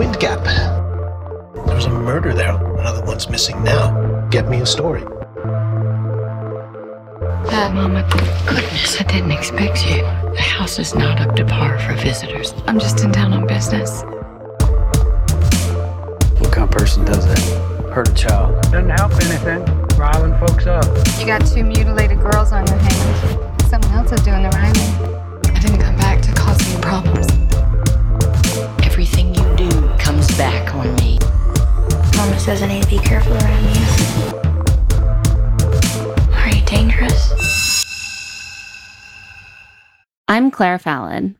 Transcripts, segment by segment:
Wind Gap. There was a murder there. Another one's missing now. Get me a story. Uh, Mama, goodness, I didn't expect you. The house is not up to par for visitors. I'm just in town on business. What kind of person does that? Hurt a child. Doesn't help anything. Riling folks up. You got two mutilated girls on your hands. Someone else is doing the riling. I didn't come back to cause any problems. Everything you do comes back on me. Mama says I need to be careful around you. Are you dangerous? I'm Claire Fallon.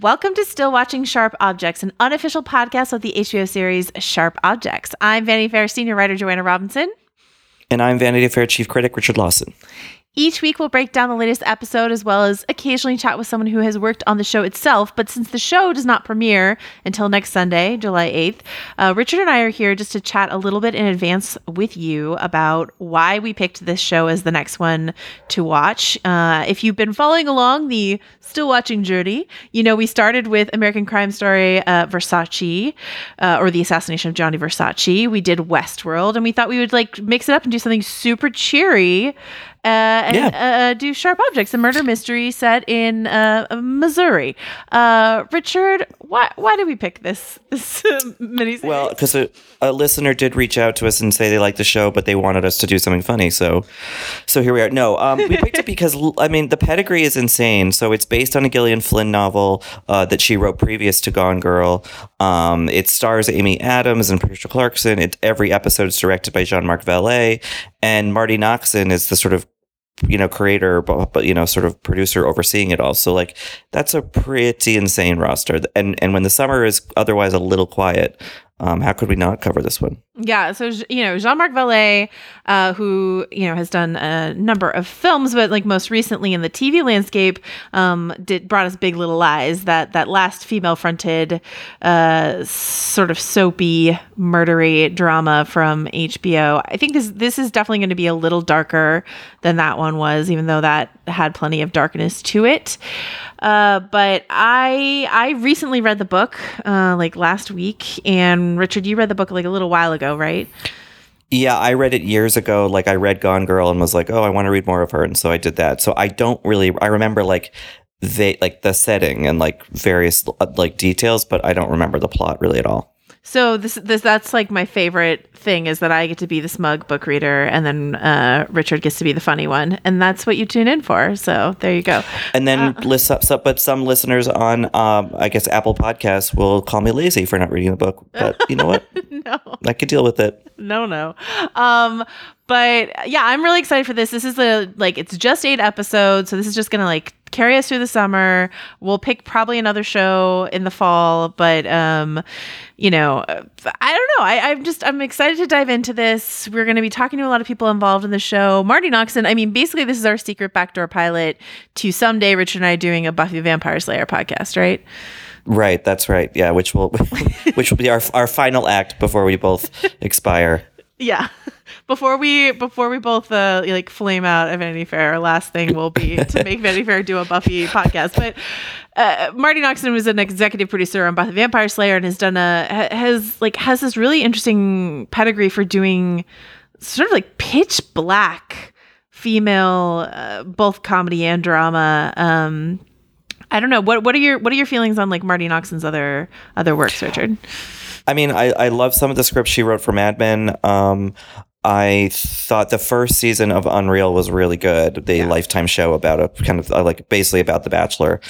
Welcome to Still Watching Sharp Objects, an unofficial podcast of the HBO series Sharp Objects. I'm Vanity Fair senior writer Joanna Robinson. And I'm Vanity Fair chief critic Richard Lawson. Each week, we'll break down the latest episode as well as occasionally chat with someone who has worked on the show itself. But since the show does not premiere until next Sunday, July 8th, uh, Richard and I are here just to chat a little bit in advance with you about why we picked this show as the next one to watch. Uh, if you've been following along the still watching journey, you know we started with American Crime Story uh, Versace uh, or the assassination of Gianni Versace. We did Westworld, and we thought we would like mix it up and do something super cheery and Yeah. uh, do sharp objects, a murder mystery set in uh, Missouri. Uh, Richard, why why did we pick this this uh, miniseries? Well, because a, a listener did reach out to us and say they liked the show, but they wanted us to do something funny. So, so here we are. No, um, we picked it because I mean the pedigree is insane. So it's based on a Gillian Flynn novel uh, that she wrote previous to Gone Girl. Um, it stars Amy Adams and Patricia Clarkson. It every episode is directed by Jean Marc Vallée, and Marty Noxon is the sort of you know creator but, but you know sort of producer overseeing it all. So like that's a pretty insane roster. And and when the summer is otherwise a little quiet um how could we not cover this one Yeah, so you know Jean Marc Vallée, uh, who you know has done a number of films, but like most recently in the TV landscape, um, did brought us Big Little Lies, that that last female-fronted, uh, sort of soapy, murdery drama from HBO. I think this this is definitely going to be a little darker than that one was, even though that had plenty of darkness to it. Uh, but I I recently read the book uh, like last week, and Richard, you read the book like a little while ago, right? yeah i read it years ago. Like i read gone girl and was like oh i want to read more of her. And so i did that. So i don't really i remember like they like the setting and like various uh, like details but i don't remember the plot really at all So this this that's like my favorite thing is that I get to be the smug book reader, and then uh, Richard gets to be the funny one, and that's what you tune in for. So there you go. and then list up but some listeners on um i guess apple podcasts will call me lazy for not reading the book but you know what no. i could deal with it no no um but yeah i'm really excited for this. This is a like it's just eight episodes so this is just gonna like carry us through the summer. We'll pick probably another show in the fall but um you know i don't know. I, i'm just i'm excited to dive into this. We're going to be talking to a lot of people involved in the show. Marty noxon i mean basically this is our secret backdoor pilot to someday richard and i doing a buffy the vampire slayer podcast right? Right, that's right. Yeah, which will which will be our our final act before we both expire. Yeah. Before we before we both uh, like flame out at Vanity Fair, our last thing will be to make Vanity Fair do a Buffy podcast. But uh, Marty Noxon was an executive producer on Buffy the Vampire Slayer and has done a has like has this really interesting pedigree for doing sort of like pitch black female uh, both comedy and drama. Um, I don't know what what are your what are your feelings on like Marty Noxon's other other works, Richard? I mean, I, I love some of the scripts she wrote for Mad Men. Um, I thought the first season of Unreal was really good. The Lifetime show about a kind of like basically about The Bachelor.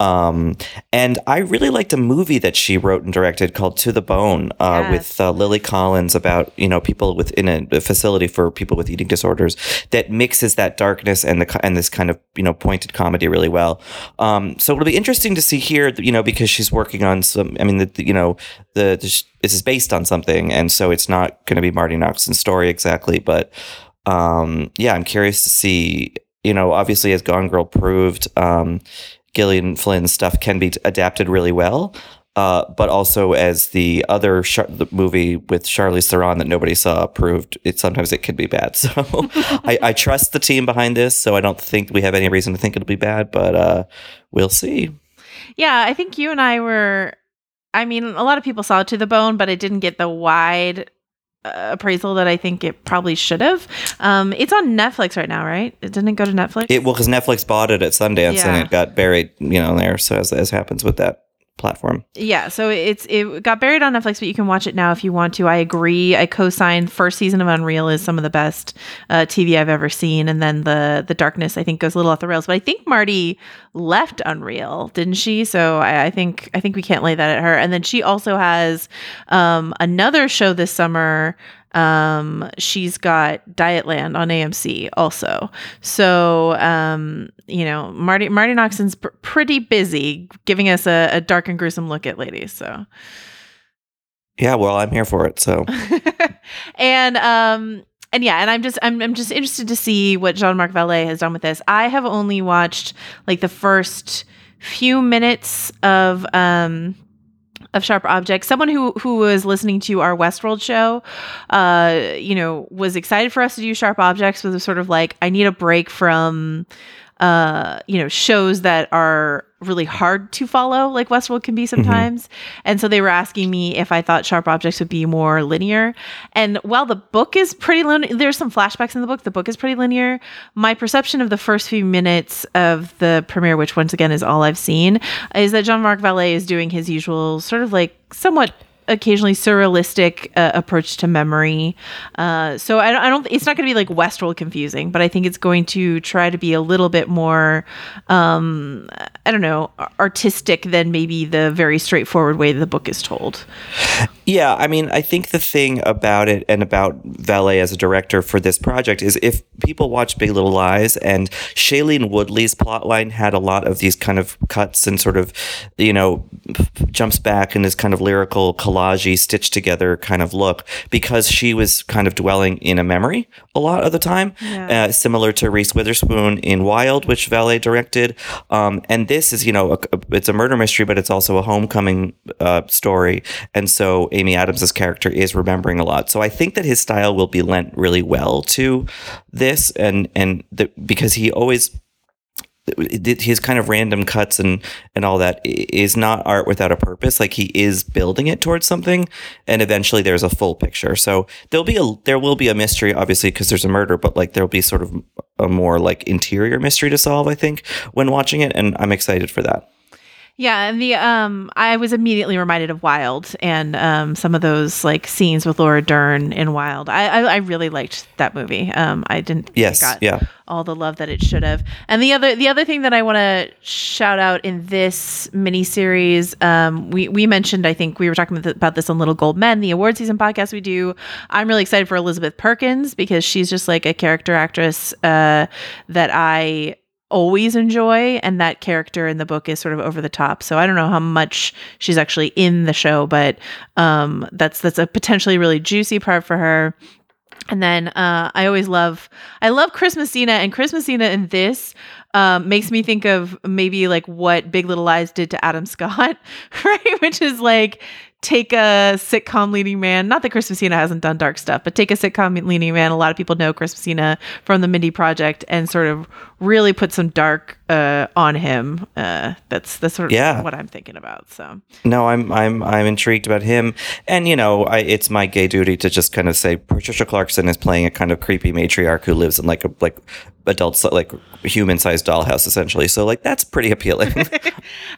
Um, and I really liked a movie that she wrote and directed called To the Bone uh, Yes. with uh, Lily Collins about you know people within a, a facility for people with eating disorders that mixes that darkness and the and this kind of you know pointed comedy really well. Um, so it'll be interesting to see here, you know, because she's working on some. I mean, the, the- you know, the, the this is based on something, and so it's not going to be Marty Noxon's story exactly, but um, yeah, I'm curious to see. You know, obviously, as Gone Girl proved, um, Gillian Flynn's stuff can be adapted really well. Uh, but also, as the other the movie with Charlize Theron that nobody saw proved, it sometimes it can be bad. So I, I trust the team behind this, so I don't think we have any reason to think it'll be bad. But uh, we'll see. Yeah, I think you and I were. I mean, a lot of people saw it to the bone, but it didn't get the wide uh, appraisal that I think it probably should have. Um, it's on Netflix right now, right? It didn't go to Netflix. It well because Netflix bought it at Sundance Yeah. and it got buried, you know, there. So as, as happens with that platform. Yeah, so it's it got buried on Netflix, but you can watch it now if you want to. I agree. I co-signed. First season of Unreal is some of the best uh, TV I've ever seen, and then the the Darkness I think goes a little off the rails. But I think Marty left Unreal, didn't she? So I, I think I think we can't lay that at her. And then she also has um, another show this summer. Um, she's got Dietland on AMC also. So um, you know, Marty Marty Noxon's pr- pretty busy giving us a, a dark and gruesome look at ladies. So Yeah, well, I'm here for it. So and um and yeah, and I'm just I'm I'm just interested to see what Jean-Marc Vallée has done with this. I have only watched like the first few minutes of um of Sharp Objects. Someone who who was listening to our Westworld show, uh, you know, was excited for us to do Sharp Objects. Was sort of like, I need a break from, uh, you know, shows that are really hard to follow, like Westworld can be mm-hmm. sometimes. And so they were asking me if I thought Sharp Objects would be more linear. And while the book is pretty linear, there's some flashbacks in the book. The book is pretty linear. My perception of the first few minutes of the premiere, which once again is all I've seen, is that Jean Marc Vallée is doing his usual sort of like somewhat occasionally surrealistic uh, approach to memory. Uh, so I don't, I don't, it's not going to be like Westworld confusing, but I think it's going to try to be a little bit more, um, I don't know, artistic than maybe the very straightforward way the book is told. Yeah, I mean, I think the thing about it and about Vallée as a director for this project is if people watch Big Little Lies and Shailene Woodley's plotline had a lot of these kind of cuts and sort of, you know, jumps back in this kind of lyrical collagey stitched together kind of look because she was kind of dwelling in a memory a lot of the time, Yeah. uh, similar to Reese Witherspoon in Wild, which Vallée directed. Um, and this is, you know, a, it's a murder mystery, but it's also a homecoming uh, story. And so Amy Adams's character is remembering a lot. So I think that his style will be lent really well to this, and and the, because he always his kind of random cuts and and all that is not art without a purpose. Like he is building it towards something and eventually there's a full picture. So there'll be a there will be a mystery obviously because there's a murder but like there'll be sort of a more like interior mystery to solve i think when watching it and i'm excited for that Yeah, and the um, I was immediately reminded of Wild and um, some of those like scenes with Laura Dern in Wild. I I, I really liked that movie. Um, I didn't Yes, yeah. all the love that it should have. And the other the other thing that I want to shout out in this miniseries, um, we we mentioned I think we were talking about about this on Little Gold Men, the award season podcast we do. I'm really excited for Elizabeth Perkins because she's just like a character actress uh, that I always enjoy and that character in the book is sort of over the top so i don't know how much she's actually in the show but um that's that's a potentially really juicy part for her and then uh, I always love I love Chris Messina and Chris Messina in this um, makes me think of maybe like what Big Little Lies did to Adam Scott, right? Which is like take a sitcom leading man. Not that Chris Messina hasn't done dark stuff, but take a sitcom leading man. A lot of people know Chris Messina from the Mindy Project, and sort of really put some dark uh, on him. Uh, that's that's sort of Yeah. what I'm thinking about. So No, I'm I'm I'm intrigued about him, and you know, I, it's my gay duty to just kind of say Patricia Clarkson is playing a kind of creepy matriarch who lives in like a like adult like human sized dollhouse essentially. So like that's pretty appealing.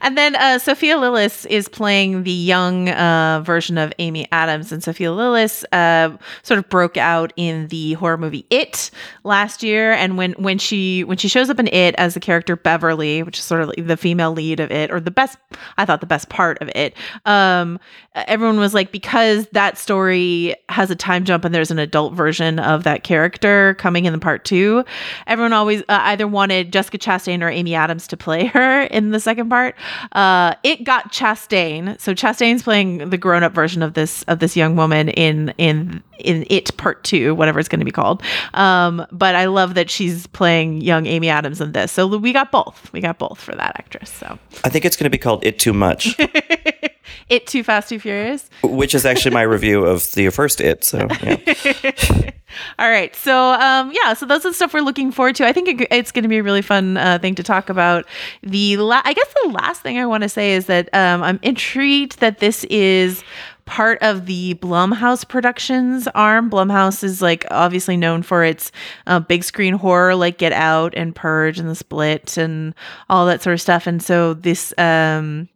And then uh, Sophia Lillis is playing the young uh, version of Amy Adams. And Sophia Lillis uh, sort of broke out in the horror movie It last year. And when when she when she shows up in It as the character Beverly, which is sort of like the female lead of It, or the best, I thought the best part of It, um, everyone was like, because that story has a time jump and there's an adult version of that character coming in the part two. Everyone always uh, either wanted Jessica Chastain or Amy Adams to play her in the second part. Uh, it got Chastain, so Chastain's playing the grown-up version of this of this young woman in in in it part two, whatever it's going to be called. Um, but I love that she's playing young Amy Adams in this. So we got both. We got both for that actress. So I think it's going to be called It Too Much, it too fast, too furious. which is actually my review of the first It. So yeah. All right. So, um, yeah, so are the stuff we're looking forward to. I think it, it's going to be a really fun uh, thing to talk about. The la- I guess the last thing I want to say is that um, I'm intrigued that this is part of the Blumhouse Productions arm. Blumhouse is like obviously known for its uh, big screen horror, like Get Out and Purge and The Split and all that sort of stuff. And so this. Um,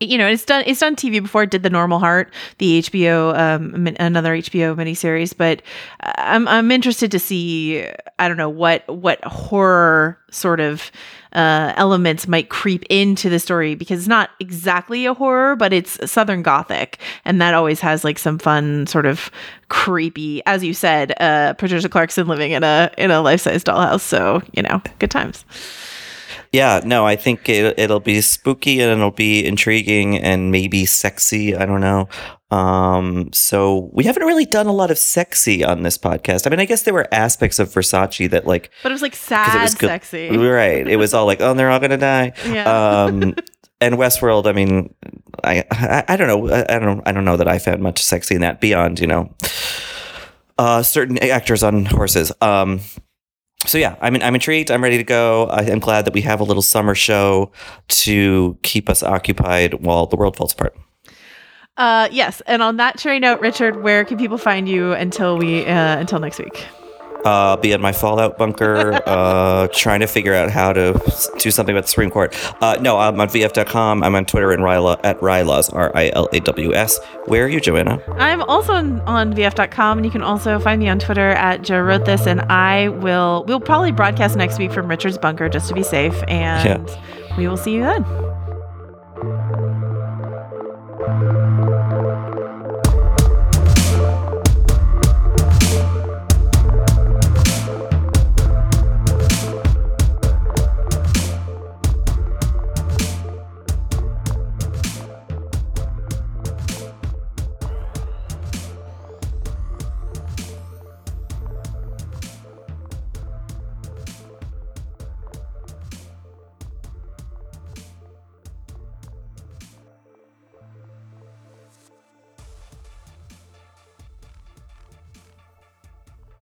you know, it's done. It's done TV before. It did the Normal Heart, the HBO, um, another HBO miniseries. But uh, I'm I'm interested to see. I don't know what what horror sort of uh, elements might creep into the story because it's not exactly a horror, but it's Southern Gothic, and that always has like some fun sort of creepy, as you said, uh, Patricia Clarkson living in a in a life size dollhouse. So you know, good times. Yeah, no, I think it, it'll be spooky and it'll be intriguing and maybe sexy. I don't know. Um, so we haven't really done a lot of sexy on this podcast. I mean, I guess there were aspects of Versace that like But it was like sad, it was good- sexy. right? It was all like, oh, they're all gonna die. Yeah. Um, and Westworld. I mean, I, I I don't know. I, I don't I don't know that I found much sexy in that beyond you know, uh, certain actors on horses. Um, so yeah, I mean, I'm intrigued. I'm ready to go. I am glad that we have a little summer show to keep us occupied while the world falls apart. Uh, yes, and on that cherry note, Richard, where can people find you until we uh, until next week? Uh, be in my Fallout bunker, uh, trying to figure out how to do something about the Supreme Court. Uh, no, I'm on VF.com. I'm on Twitter and Ryla at rilaws, R I L A W S. Where are you, Joanna? I'm also on, VF.com, and you can also find me on Twitter at Joe Wrote This, and I will we'll probably broadcast next week from Richard's bunker just to be safe, and we will see you then.